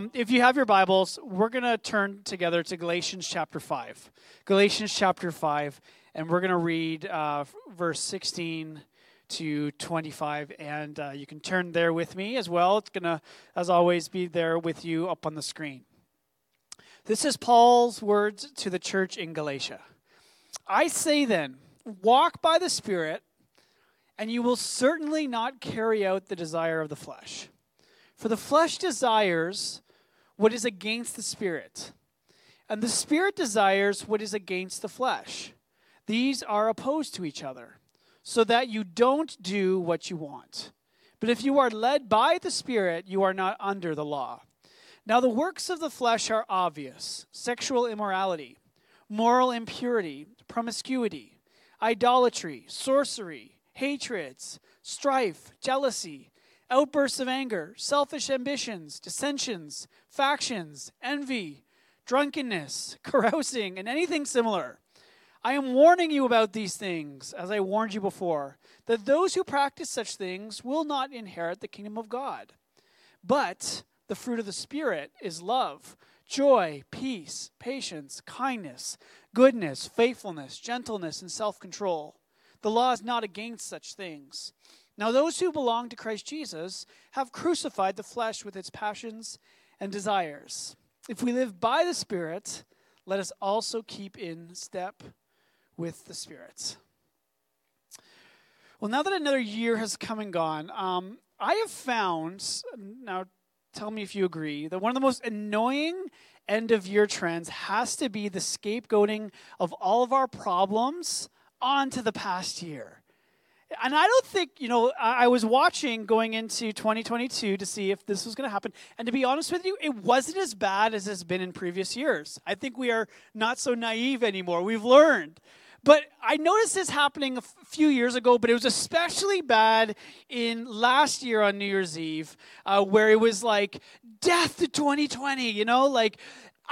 Um, if you have your Bibles, we're going to turn together to Galatians chapter 5. Galatians chapter 5, and we're going to read uh, verse 16 to 25. And uh, you can turn there with me as well. It's going to, as always, be there with you up on the screen. This is Paul's words to the church in Galatia. I say then, walk by the Spirit, and you will certainly not carry out the desire of the flesh. For the flesh desires what is against the Spirit, and the Spirit desires what is against the flesh. These are opposed to each other, so that you don't do what you want. But if you are led by the Spirit, you are not under the law. Now, the works of the flesh are obvious sexual immorality, moral impurity, promiscuity, idolatry, sorcery, hatreds, strife, jealousy, outbursts of anger, selfish ambitions, dissensions, factions, envy, drunkenness, carousing, and anything similar. I am warning you about these things, as I warned you before, that those who practice such things will not inherit the kingdom of God. But the fruit of the Spirit is love, joy, peace, patience, kindness, goodness, faithfulness, gentleness, and self control. The law is not against such things. Now, those who belong to Christ Jesus have crucified the flesh with its passions and desires. If we live by the Spirit, let us also keep in step with the Spirit. Well, now that another year has come and gone, um, I have found, now tell me if you agree, that one of the most annoying end of year trends has to be the scapegoating of all of our problems onto the past year. And I don't think, you know, I, was watching going into 2022 to see if this was going to happen. And to be honest with you, it wasn't as bad as it's been in previous years. I think we are not so naive anymore. We've learned. But I noticed this happening a few years ago, but it was especially bad in last year on New Year's Eve, uh, where it was like death to 2020, you know, like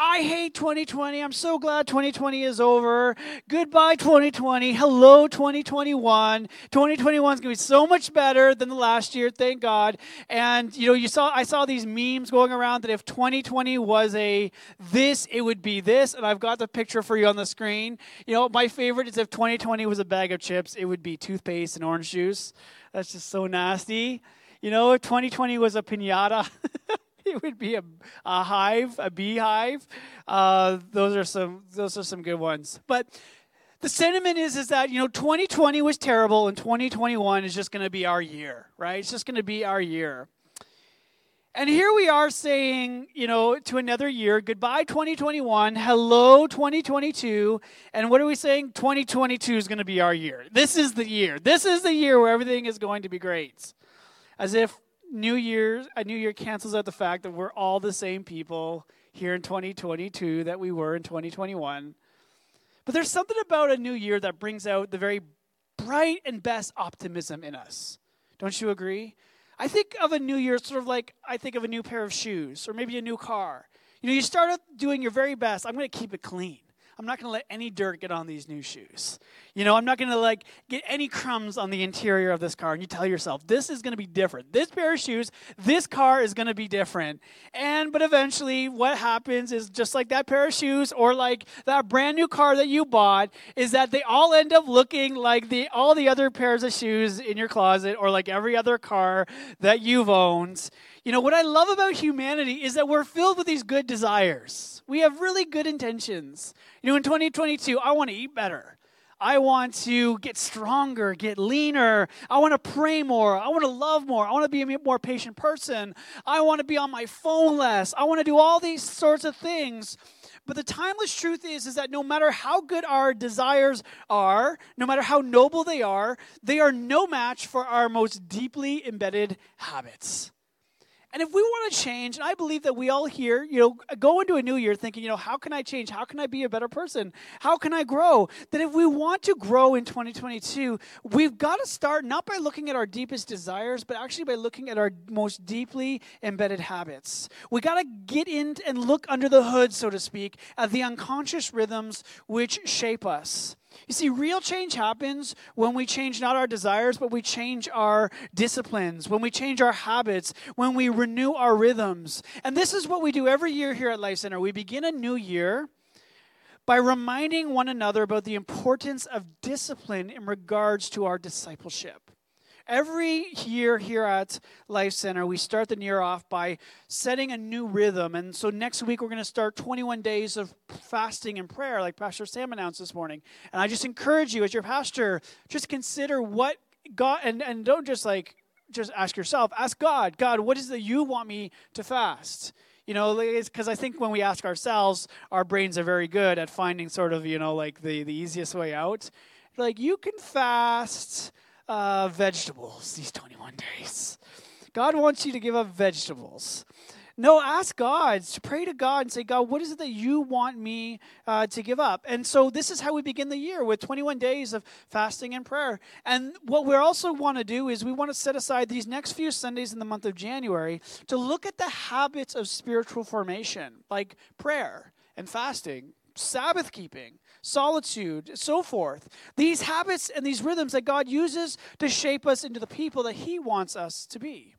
I hate 2020. I'm so glad 2020 is over. Goodbye 2020. Hello 2021. 2021 is going to be so much better than the last year, thank God. And you know, you saw I saw these memes going around that if 2020 was a this, it would be this, and I've got the picture for you on the screen. You know, my favorite is if 2020 was a bag of chips, it would be toothpaste and orange juice. That's just so nasty. You know, if 2020 was a piñata, it would be a, a hive, a beehive. Uh, those are some those are some good ones. But the sentiment is is that you know 2020 was terrible and 2021 is just going to be our year, right? It's just going to be our year. And here we are saying, you know, to another year, goodbye 2021, hello 2022. And what are we saying? 2022 is going to be our year. This is the year. This is the year where everything is going to be great. As if New Year, a New Year cancels out the fact that we're all the same people here in 2022 that we were in 2021. But there's something about a new year that brings out the very bright and best optimism in us. Don't you agree? I think of a new year sort of like I think of a new pair of shoes or maybe a new car. You know, you start out doing your very best. I'm going to keep it clean. I'm not going to let any dirt get on these new shoes. You know, I'm not going to like get any crumbs on the interior of this car. And you tell yourself, this is going to be different. This pair of shoes, this car is going to be different. And but eventually what happens is just like that pair of shoes or like that brand new car that you bought is that they all end up looking like the all the other pairs of shoes in your closet or like every other car that you've owned. You know, what I love about humanity is that we're filled with these good desires. We have really good intentions. You know, in 2022, I want to eat better. I want to get stronger, get leaner. I want to pray more. I want to love more. I want to be a more patient person. I want to be on my phone less. I want to do all these sorts of things. But the timeless truth is, is that no matter how good our desires are, no matter how noble they are, they are no match for our most deeply embedded habits. And if we want to change, and I believe that we all here, you know, go into a new year thinking, you know, how can I change? How can I be a better person? How can I grow? That if we want to grow in 2022, we've got to start not by looking at our deepest desires, but actually by looking at our most deeply embedded habits. We got to get in and look under the hood, so to speak, at the unconscious rhythms which shape us. You see, real change happens when we change not our desires, but we change our disciplines, when we change our habits, when we renew our rhythms. And this is what we do every year here at Life Center. We begin a new year by reminding one another about the importance of discipline in regards to our discipleship. Every year here at Life Center, we start the year off by setting a new rhythm. And so next week, we're going to start 21 days of fasting and prayer, like Pastor Sam announced this morning. And I just encourage you, as your pastor, just consider what God, and, and don't just like, just ask yourself, ask God, God, what is it you want me to fast? You know, because I think when we ask ourselves, our brains are very good at finding sort of, you know, like the, the easiest way out. Like, you can fast uh, vegetables these 21 days. God wants you to give up vegetables. No, ask God. To pray to God and say, God, what is it that you want me uh, to give up? And so this is how we begin the year with 21 days of fasting and prayer. And what we also want to do is we want to set aside these next few Sundays in the month of January to look at the habits of spiritual formation, like prayer and fasting, Sabbath keeping, solitude, so forth. These habits and these rhythms that God uses to shape us into the people that He wants us to be.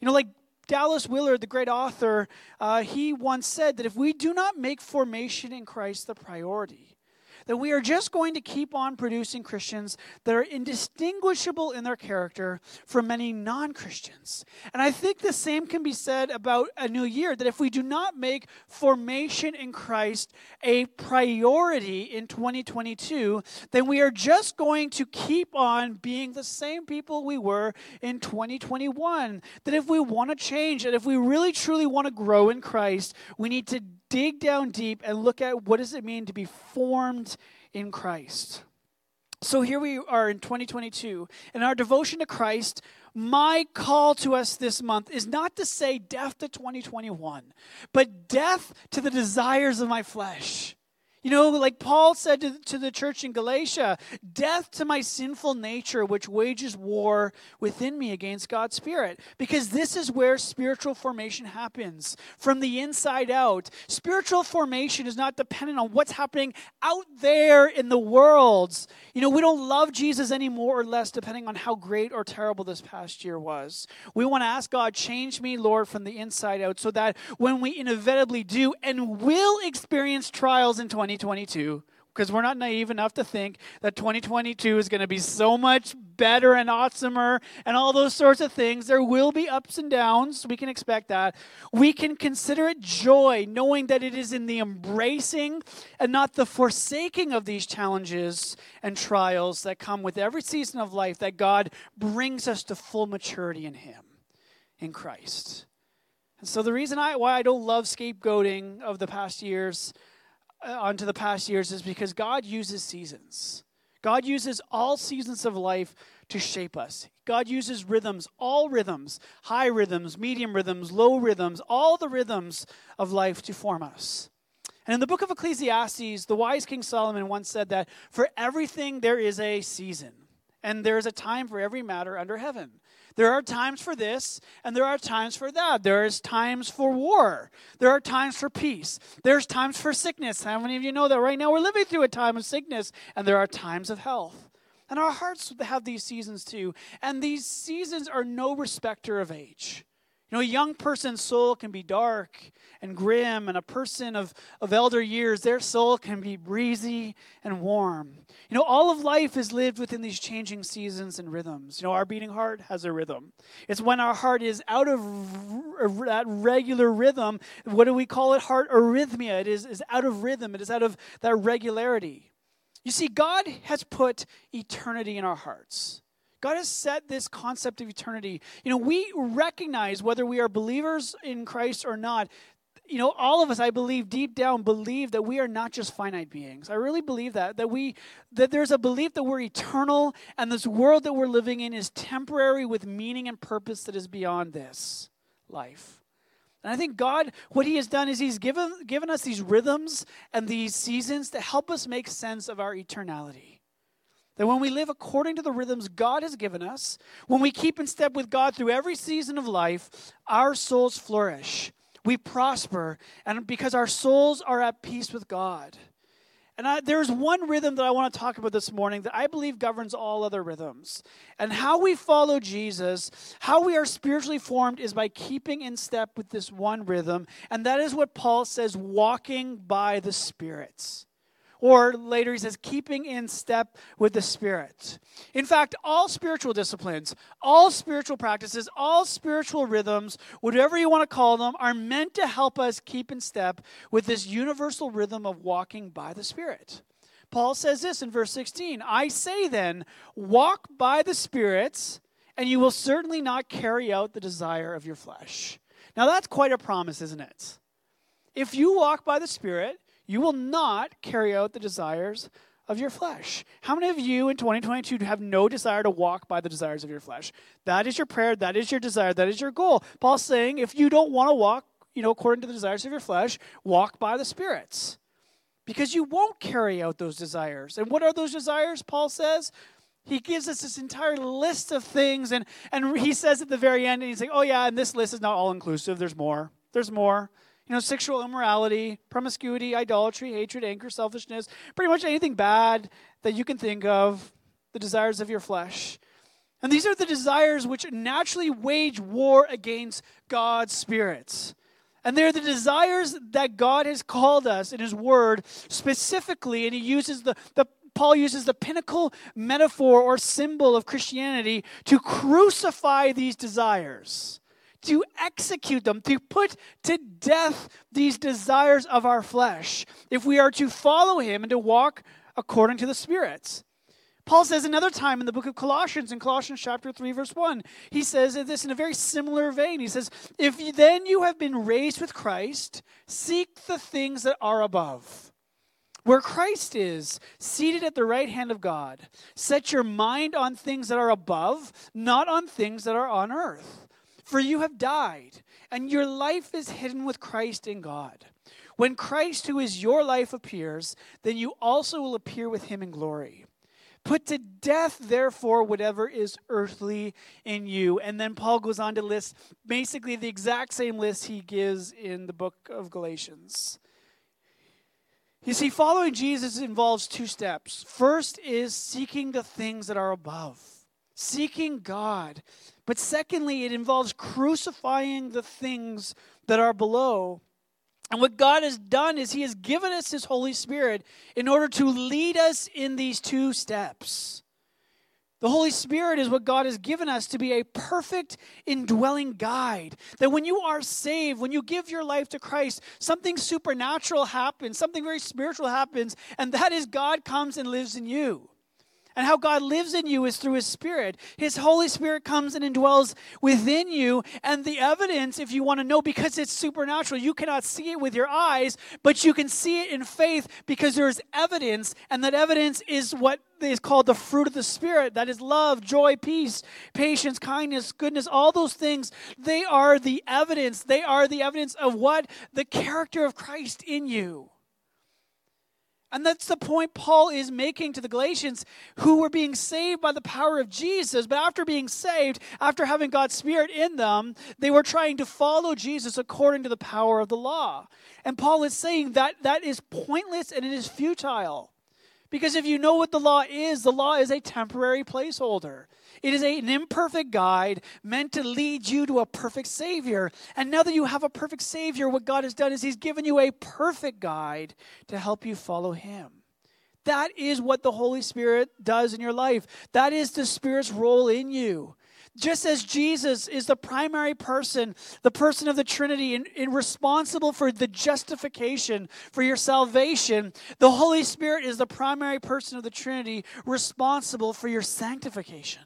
You know, like Dallas Willard, the great author, uh, he once said that if we do not make formation in Christ the priority, that we are just going to keep on producing Christians that are indistinguishable in their character from many non Christians. And I think the same can be said about a new year that if we do not make formation in Christ a priority in 2022, then we are just going to keep on being the same people we were in 2021. That if we want to change and if we really truly want to grow in Christ, we need to dig down deep and look at what does it mean to be formed in Christ. So here we are in 2022, and our devotion to Christ, my call to us this month is not to say death to 2021, but death to the desires of my flesh. You know, like Paul said to, to the church in Galatia, death to my sinful nature, which wages war within me against God's Spirit. Because this is where spiritual formation happens from the inside out. Spiritual formation is not dependent on what's happening out there in the world. You know, we don't love Jesus any more or less depending on how great or terrible this past year was. We want to ask God, change me, Lord, from the inside out, so that when we inevitably do and will experience trials in 20. 2022 because we're not naive enough to think that 2022 is going to be so much better and awesomer and all those sorts of things. There will be ups and downs. We can expect that. We can consider it joy, knowing that it is in the embracing and not the forsaking of these challenges and trials that come with every season of life that God brings us to full maturity in Him, in Christ. And so, the reason I, why I don't love scapegoating of the past years Uh, onto the past years is because God uses seasons. God uses all seasons of life to shape us. God uses rhythms, all rhythms, high rhythms, medium rhythms, low rhythms, all the rhythms of life to form us. And in the book of Ecclesiastes, the wise King Solomon once said that for everything there is a season, and there is a time for every matter under heaven. There are times for this, and there are times for that. There is times for war. There are times for peace. There's times for sickness. How many of you know that right now we're living through a time of sickness, and there are times of health? And our hearts have these seasons too. And these seasons are no respecter of age. You know, a young person's soul can be dark and grim, and a person of, of elder years, their soul can be breezy and warm. You know, all of life is lived within these changing seasons and rhythms. You know, our beating heart has a rhythm. It's when our heart is out of that regular rhythm. What do we call it? Heart arrhythmia. It is, is out of rhythm, it is out of that regularity. You see, God has put eternity in our hearts. God has set this concept of eternity. You know, we recognize whether we are believers in Christ or not, you know, all of us, I believe, deep down, believe that we are not just finite beings. I really believe that. That we that there's a belief that we're eternal and this world that we're living in is temporary with meaning and purpose that is beyond this life. And I think God, what He has done is He's given, given us these rhythms and these seasons to help us make sense of our eternality. That when we live according to the rhythms God has given us, when we keep in step with God through every season of life, our souls flourish we prosper, and because our souls are at peace with God. And I, there's one rhythm that I want to talk about this morning that I believe governs all other rhythms. And how we follow Jesus, how we are spiritually formed, is by keeping in step with this one rhythm. And that is what Paul says walking by the Spirits. Or later he says, keeping in step with the Spirit. In fact, all spiritual disciplines, all spiritual practices, all spiritual rhythms, whatever you want to call them, are meant to help us keep in step with this universal rhythm of walking by the Spirit. Paul says this in verse 16 I say then, walk by the Spirit, and you will certainly not carry out the desire of your flesh. Now that's quite a promise, isn't it? If you walk by the Spirit, you will not carry out the desires of your flesh. How many of you in 2022 have no desire to walk by the desires of your flesh? That is your prayer, that is your desire, that is your goal. Paul's saying if you don't want to walk, you know, according to the desires of your flesh, walk by the spirits. Because you won't carry out those desires. And what are those desires? Paul says he gives us this entire list of things, and, and he says at the very end, and he's like, oh, yeah, and this list is not all inclusive. There's more. There's more. You know, sexual immorality, promiscuity, idolatry, hatred, anger, selfishness, pretty much anything bad that you can think of, the desires of your flesh. And these are the desires which naturally wage war against God's spirits. And they're the desires that God has called us in His Word specifically, and He uses the, the Paul uses the pinnacle metaphor or symbol of Christianity to crucify these desires to execute them, to put to death these desires of our flesh, if we are to follow him and to walk according to the Spirit. Paul says another time in the book of Colossians, in Colossians chapter 3, verse 1, he says this in a very similar vein. He says, If then you have been raised with Christ, seek the things that are above. Where Christ is, seated at the right hand of God. Set your mind on things that are above, not on things that are on earth. For you have died, and your life is hidden with Christ in God. When Christ, who is your life, appears, then you also will appear with him in glory. Put to death, therefore, whatever is earthly in you. And then Paul goes on to list basically the exact same list he gives in the book of Galatians. You see, following Jesus involves two steps. First is seeking the things that are above, seeking God, but secondly, it involves crucifying the things that are below. And what God has done is He has given us His Holy Spirit in order to lead us in these two steps. The Holy Spirit is what God has given us to be a perfect indwelling guide. That when you are saved, when you give your life to Christ, something supernatural happens, something very spiritual happens, and that is God comes and lives in you. And how God lives in you is through His Spirit. His Holy Spirit comes and indwells within you. And the evidence, if you want to know, because it's supernatural, you cannot see it with your eyes, but you can see it in faith because there is evidence. And that evidence is what is called the fruit of the Spirit that is love, joy, peace, patience, kindness, goodness, all those things. They are the evidence. They are the evidence of what? The character of Christ in you. And that's the point Paul is making to the Galatians who were being saved by the power of Jesus. But after being saved, after having God's Spirit in them, they were trying to follow Jesus according to the power of the law. And Paul is saying that that is pointless and it is futile. Because if you know what the law is, the law is a temporary placeholder. It is a, an imperfect guide meant to lead you to a perfect Savior. And now that you have a perfect Savior, what God has done is He's given you a perfect guide to help you follow Him. That is what the Holy Spirit does in your life. That is the Spirit's role in you. Just as Jesus is the primary person, the person of the Trinity, and, and, responsible for the justification, for your salvation, the Holy Spirit is the primary person of the Trinity, responsible for your sanctification.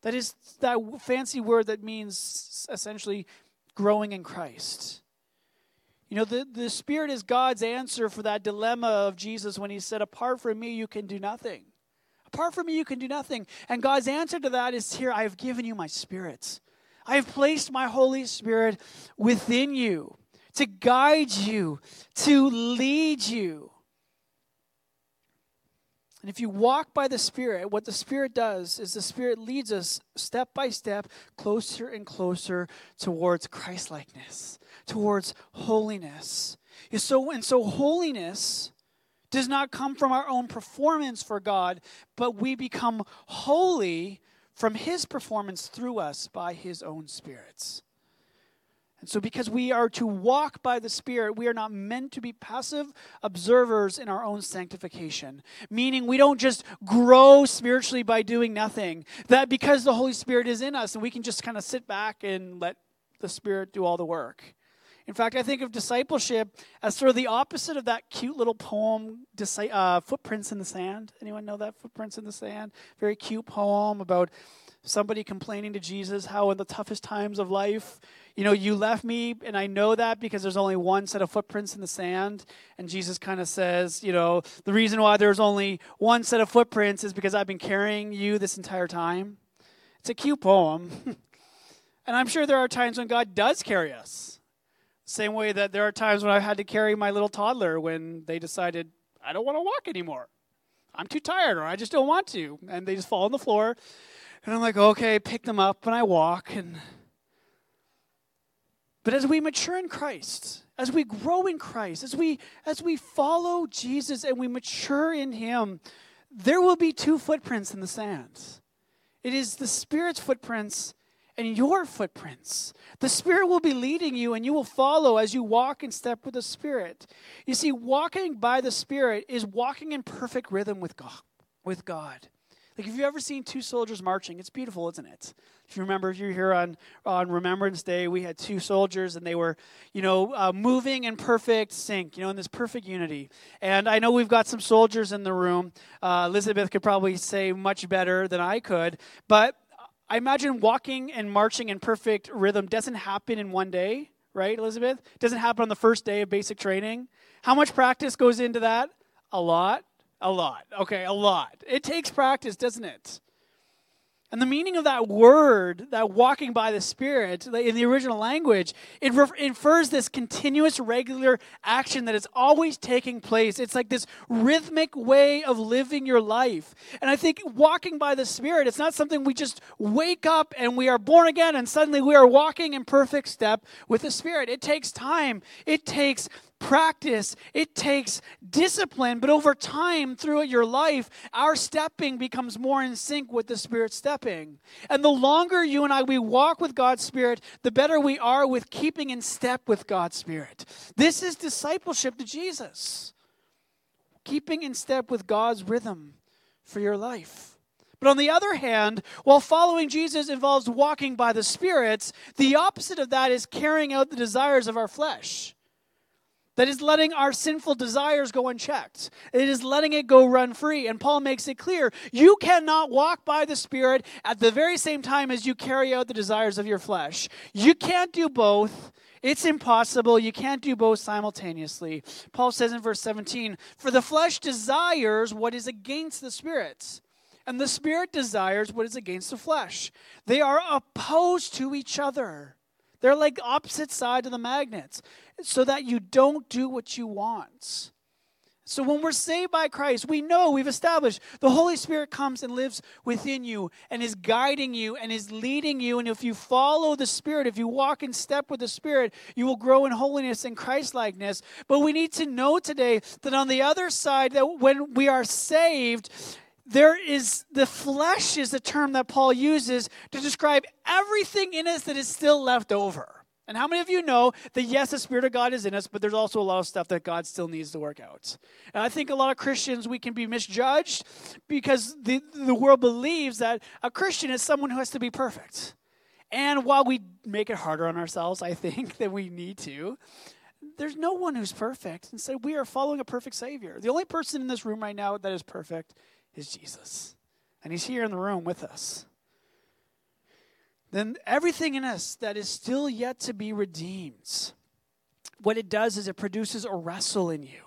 That is that fancy word that means essentially growing in Christ. You know, the, the Spirit is God's answer for that dilemma of Jesus when he said, Apart from me, you can do nothing. Apart from me, you can do nothing. And God's answer to that is here, I have given you my Spirit. I have placed my Holy Spirit within you to guide you, to lead you. And if you walk by the Spirit, what the Spirit does is the Spirit leads us step by step closer and closer towards Christlikeness, towards holiness. So and so holiness does not come from our own performance for God, but we become holy from His performance through us by His own spirits. And so, because we are to walk by the Spirit, we are not meant to be passive observers in our own sanctification. Meaning, we don't just grow spiritually by doing nothing. That because the Holy Spirit is in us and we can just kind of sit back and let the Spirit do all the work. In fact, I think of discipleship as sort of the opposite of that cute little poem, uh, Footprints in the Sand. Anyone know that? Footprints in the Sand? Very cute poem about somebody complaining to Jesus how in the toughest times of life, you know, you left me, and I know that because there's only one set of footprints in the sand. And Jesus kind of says, you know, the reason why there's only one set of footprints is because I've been carrying you this entire time. It's a cute poem. and I'm sure there are times when God does carry us. Same way that there are times when I've had to carry my little toddler when they decided, I don't want to walk anymore. I'm too tired, or I just don't want to. And they just fall on the floor. And I'm like, okay, pick them up, and I walk. And but as we mature in Christ, as we grow in Christ, as we as we follow Jesus and we mature in him, there will be two footprints in the sand. It is the Spirit's footprints and your footprints. The Spirit will be leading you, and you will follow as you walk in step with the Spirit. You see, walking by the Spirit is walking in perfect rhythm with God. With God. Like, if you've ever seen two soldiers marching, it's beautiful, isn't it? If you remember, if you're here on, on Remembrance Day, we had two soldiers and they were, you know, uh, moving in perfect sync, you know, in this perfect unity. And I know we've got some soldiers in the room. Uh, Elizabeth could probably say much better than I could. But I imagine walking and marching in perfect rhythm doesn't happen in one day, right, Elizabeth? Doesn't happen on the first day of basic training. How much practice goes into that? A lot. A lot. Okay, a lot. It takes practice, doesn't it? And the meaning of that word, that walking by the Spirit, in the original language, it infers this continuous, regular action that is always taking place. It's like this rhythmic way of living your life. And I think walking by the Spirit, it's not something we just wake up and we are born again and suddenly we are walking in perfect step with the Spirit. It takes time, it takes practice, it takes discipline, but over time, throughout your life, our stepping becomes more in sync with the Spirit stepping. And the longer you and I we walk with God's Spirit, the better we are with keeping in step with God's Spirit. This is discipleship to Jesus. Keeping in step with God's rhythm for your life. But on the other hand, while following Jesus involves walking by the Spirit, the opposite of that is carrying out the desires of our flesh. That is letting our sinful desires go unchecked. It is letting it go run free. And Paul makes it clear you cannot walk by the Spirit at the very same time as you carry out the desires of your flesh. You can't do both. It's impossible. You can't do both simultaneously. Paul says in verse 17 For the flesh desires what is against the Spirit, and the Spirit desires what is against the flesh. They are opposed to each other. They're like opposite sides of the magnets so that you don't do what you want. So when we're saved by Christ, we know we've established the Holy Spirit comes and lives within you and is guiding you and is leading you. And if you follow the Spirit, if you walk in step with the Spirit, you will grow in holiness and Christlikeness. But we need to know today that on the other side, that when we are saved, there is the flesh is the term that Paul uses to describe everything in us that is still left over. And how many of you know that yes, the Spirit of God is in us, but there's also a lot of stuff that God still needs to work out? And I think a lot of Christians, we can be misjudged because the, the world believes that a Christian is someone who has to be perfect. And while we make it harder on ourselves, I think, that we need to, there's no one who's perfect. Instead, we are following a perfect Savior. The only person in this room right now that is perfect is Jesus. And He's here in the room with us then everything in us that is still yet to be redeemed, what it does is it produces a wrestle in you.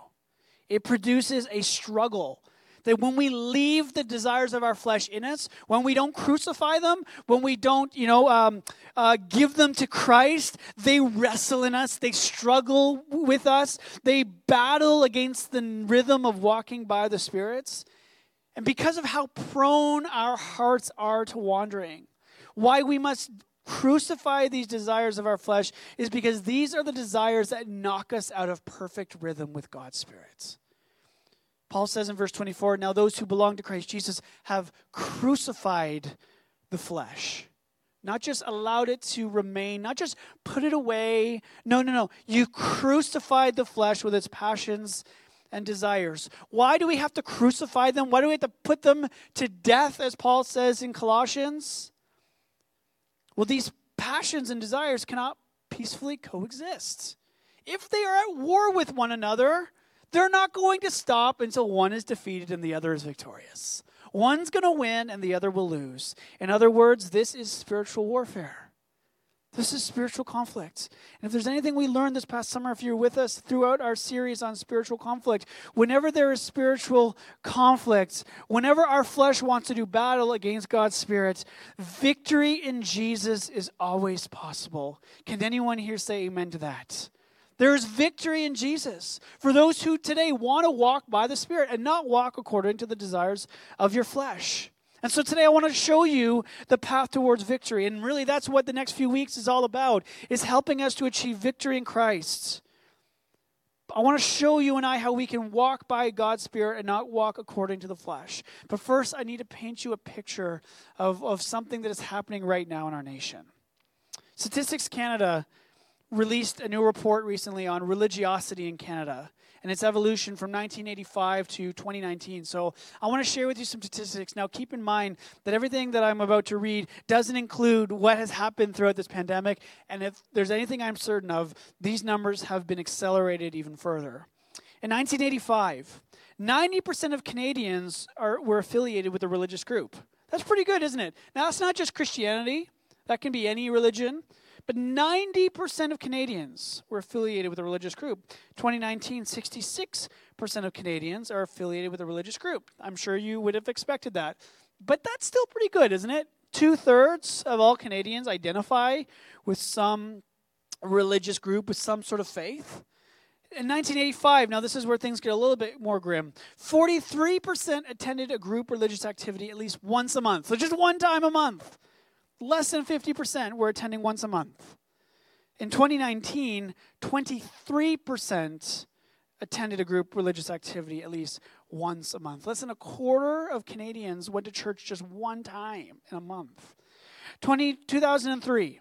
It produces a struggle. That when we leave the desires of our flesh in us, when we don't crucify them, when we don't, you know, um, uh, give them to Christ, they wrestle in us. They struggle with us. They battle against the rhythm of walking by the spirits. And because of how prone our hearts are to wandering, why we must crucify these desires of our flesh is because these are the desires that knock us out of perfect rhythm with God's Spirit. Paul says in verse 24, Now those who belong to Christ Jesus have crucified the flesh. Not just allowed it to remain, not just put it away. No, no, no. You crucified the flesh with its passions and desires. Why do we have to crucify them? Why do we have to put them to death, as Paul says in Colossians? Well, these passions and desires cannot peacefully coexist. If they are at war with one another, they're not going to stop until one is defeated and the other is victorious. One's going to win and the other will lose. In other words, this is spiritual warfare. This is spiritual conflict. And if there's anything we learned this past summer, if you're with us throughout our series on spiritual conflict, whenever there is spiritual conflict, whenever our flesh wants to do battle against God's Spirit, victory in Jesus is always possible. Can anyone here say amen to that? There is victory in Jesus for those who today want to walk by the Spirit and not walk according to the desires of your flesh. And so today I want to show you the path towards victory. And really that's what the next few weeks is all about, is helping us to achieve victory in Christ. I want to show you and I how we can walk by God's Spirit and not walk according to the flesh. But first, I need to paint you a picture of, of something that is happening right now in our nation. Statistics Canada released a new report recently on religiosity in Canada and its evolution from 1985 to 2019. So I want to share with you some statistics. Now, keep in mind that everything that I'm about to read doesn't include what has happened throughout this pandemic. And if there's anything I'm certain of, these numbers have been accelerated even further. In 1985, 90% of Canadians are, were affiliated with a religious group. That's pretty good, isn't it? Now, that's not just Christianity, that can be any religion. But 90% of Canadians were affiliated with a religious group. 2019, 66% of Canadians are affiliated with a religious group. I'm sure you would have expected that. But that's still pretty good, isn't it? Two thirds of all Canadians identify with some religious group, with some sort of faith. In 1985, now this is where things get a little bit more grim. 43% attended a group religious activity at least once a month. So just one time a month. Less than 50% were attending once a month. In 2019, 23% attended a group religious activity at least once a month. Less than a quarter of Canadians went to church just one time in a month. 20, 2003,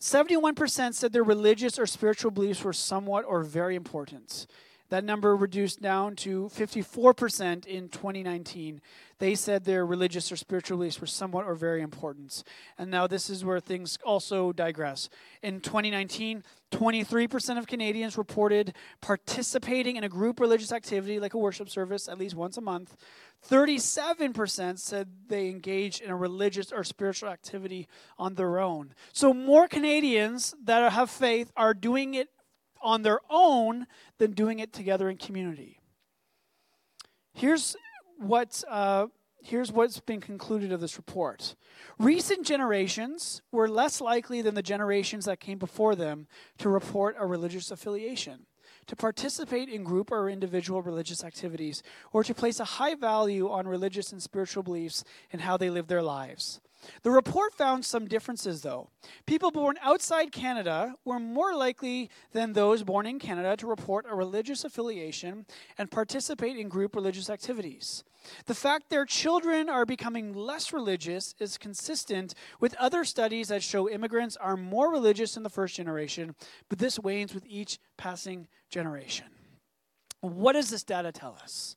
71% said their religious or spiritual beliefs were somewhat or very important. That number reduced down to 54% in 2019. They said their religious or spiritual beliefs were somewhat or very important. And now this is where things also digress. In 2019, 23% of Canadians reported participating in a group religious activity like a worship service at least once a month. 37% said they engaged in a religious or spiritual activity on their own. So more Canadians that have faith are doing it on their own than doing it together in community. Here's what. Uh, here's what's been concluded of this report. Recent generations were less likely than the generations that came before them to report a religious affiliation, to participate in group or individual religious activities, or to place a high value on religious and spiritual beliefs and how they live their lives. The report found some differences, though. People born outside Canada were more likely than those born in Canada to report a religious affiliation and participate in group religious activities. The fact their children are becoming less religious is consistent with other studies that show immigrants are more religious in the first generation, but this wanes with each passing generation. What does this data tell us?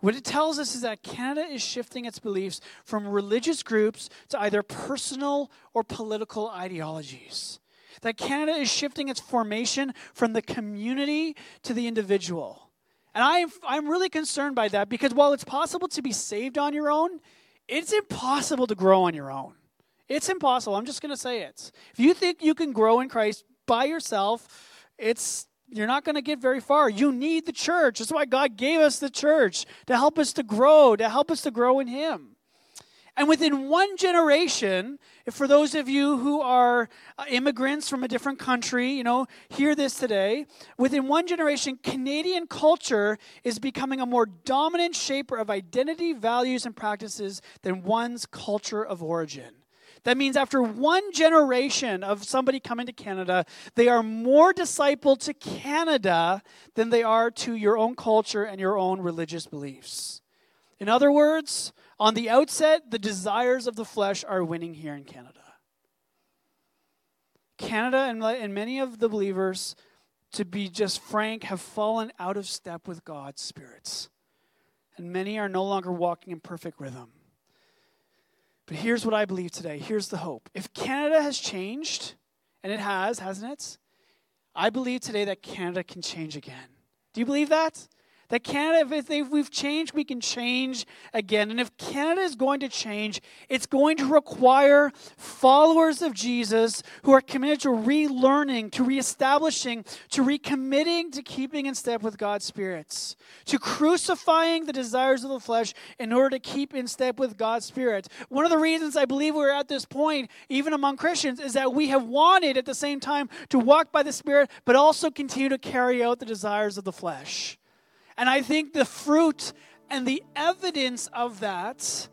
What it tells us is that Canada is shifting its beliefs from religious groups to either personal or political ideologies. That Canada is shifting its formation from the community to the individual. And I'm, I'm really concerned by that because while it's possible to be saved on your own, it's impossible to grow on your own. It's impossible. I'm just going to say it. If you think you can grow in Christ by yourself, it's you're not going to get very far. You need the church. That's why God gave us the church to help us to grow, to help us to grow in Him. And within one generation, for those of you who are uh, immigrants from a different country, you know, hear this today. Within one generation, Canadian culture is becoming a more dominant shaper of identity, values, and practices than one's culture of origin. That means after one generation of somebody coming to Canada, they are more discipled to Canada than they are to your own culture and your own religious beliefs. In other words, on the outset, the desires of the flesh are winning here in Canada. Canada and, and many of the believers, to be just frank, have fallen out of step with God's spirits. And many are no longer walking in perfect rhythm. But here's what I believe today. Here's the hope. If Canada has changed, and it has, hasn't it? I believe today that Canada can change again. Do you believe that? That Canada, if we've changed, we can change again. And if Canada is going to change, it's going to require followers of Jesus who are committed to relearning, to reestablishing, to recommitting to keeping in step with God's spirits, to crucifying the desires of the flesh in order to keep in step with God's spirit. One of the reasons I believe we're at this point, even among Christians, is that we have wanted at the same time to walk by the Spirit, but also continue to carry out the desires of the flesh. And I think the fruit and the evidence of that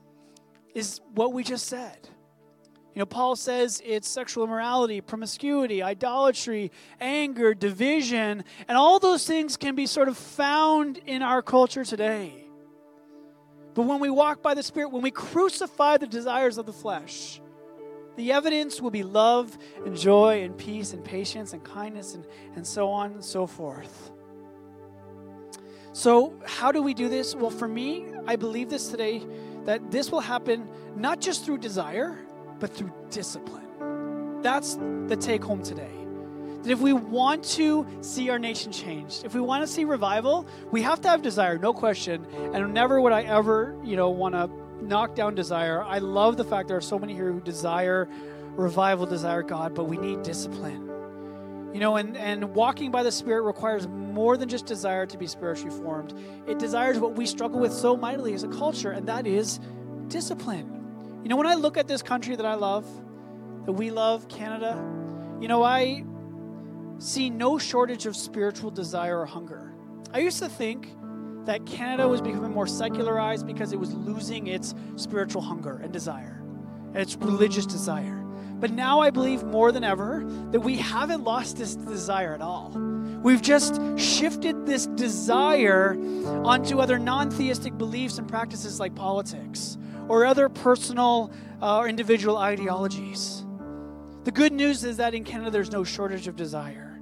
is what we just said. You know, Paul says it's sexual immorality, promiscuity, idolatry, anger, division, and all those things can be sort of found in our culture today. But when we walk by the Spirit, when we crucify the desires of the flesh, the evidence will be love and joy and peace and patience and kindness and, and so on and so forth. So, how do we do this? Well, for me, I believe this today that this will happen not just through desire, but through discipline. That's the take home today. That if we want to see our nation changed, if we want to see revival, we have to have desire, no question. And never would I ever, you know, want to knock down desire. I love the fact there are so many here who desire revival, desire God, but we need discipline. You know, and, and walking by the Spirit requires more than just desire to be spiritually formed. It desires what we struggle with so mightily as a culture, and that is discipline. You know, when I look at this country that I love, that we love, Canada, you know, I see no shortage of spiritual desire or hunger. I used to think that Canada was becoming more secularized because it was losing its spiritual hunger and desire and its religious desire. But now I believe more than ever that we haven't lost this desire at all. We've just shifted this desire onto other non theistic beliefs and practices like politics or other personal uh, or individual ideologies. The good news is that in Canada there's no shortage of desire.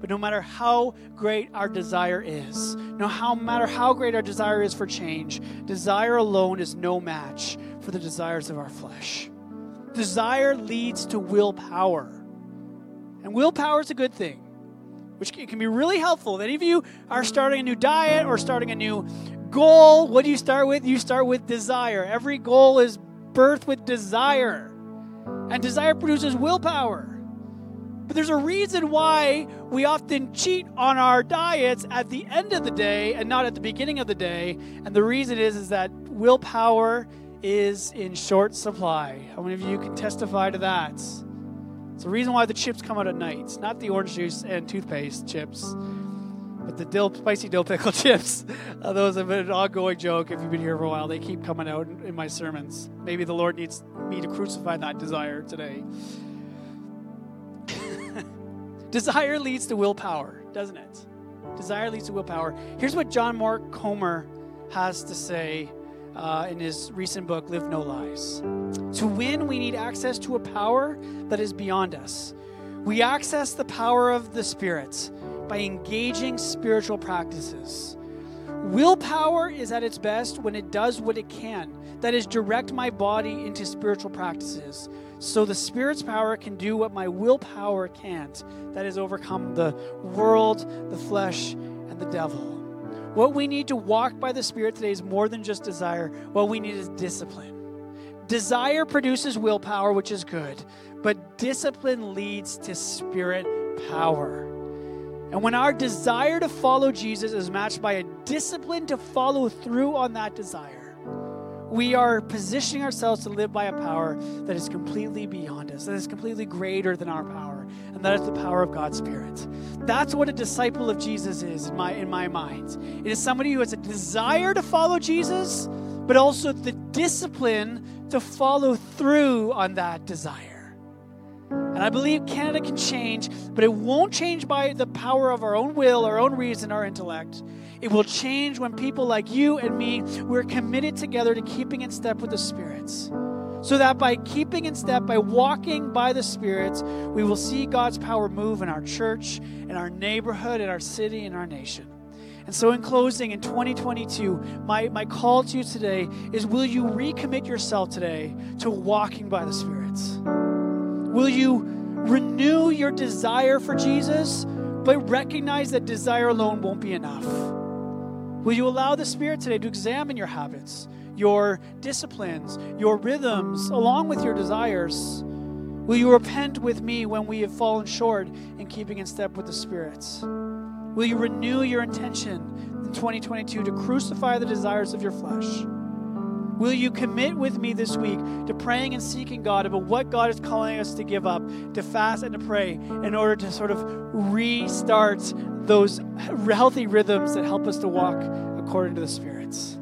But no matter how great our desire is, no how, matter how great our desire is for change, desire alone is no match for the desires of our flesh. Desire leads to willpower. And willpower is a good thing, which can be really helpful. If any of you are starting a new diet or starting a new goal, what do you start with? You start with desire. Every goal is birthed with desire. And desire produces willpower. But there's a reason why we often cheat on our diets at the end of the day and not at the beginning of the day. And the reason is, is that willpower is in short supply. How many of you can testify to that? It's the reason why the chips come out at night. Not the orange juice and toothpaste chips, but the dill, spicy dill pickle chips. Uh, those have been an ongoing joke if you've been here for a while. They keep coming out in, in my sermons. Maybe the Lord needs me to crucify that desire today. desire leads to willpower, doesn't it? Desire leads to willpower. Here's what John Mark Comer has to say uh, in his recent book, Live No Lies. To win, we need access to a power that is beyond us. We access the power of the Spirit by engaging spiritual practices. Willpower is at its best when it does what it can that is, direct my body into spiritual practices. So the Spirit's power can do what my willpower can't that is, overcome the world, the flesh, and the devil. What we need to walk by the Spirit today is more than just desire. What we need is discipline. Desire produces willpower, which is good, but discipline leads to spirit power. And when our desire to follow Jesus is matched by a discipline to follow through on that desire, we are positioning ourselves to live by a power that is completely beyond us, that is completely greater than our power, and that is the power of God's Spirit. That's what a disciple of Jesus is in my in my mind. It is somebody who has a desire to follow Jesus, but also the discipline to follow through on that desire. And I believe Canada can change, but it won't change by the power of our own will, our own reason, our intellect. It will change when people like you and me, we're committed together to keeping in step with the spirits. So that by keeping in step, by walking by the spirits, we will see God's power move in our church, in our neighborhood, in our city, in our nation. And so, in closing, in 2022, my, my call to you today is will you recommit yourself today to walking by the spirits? Will you renew your desire for Jesus, but recognize that desire alone won't be enough? Will you allow the Spirit today to examine your habits, your disciplines, your rhythms, along with your desires? Will you repent with me when we have fallen short in keeping in step with the spirits? Will you renew your intention in 2022 to crucify the desires of your flesh? Will you commit with me this week to praying and seeking God about what God is calling us to give up, to fast and to pray in order to sort of restart those healthy rhythms that help us to walk according to the spirits?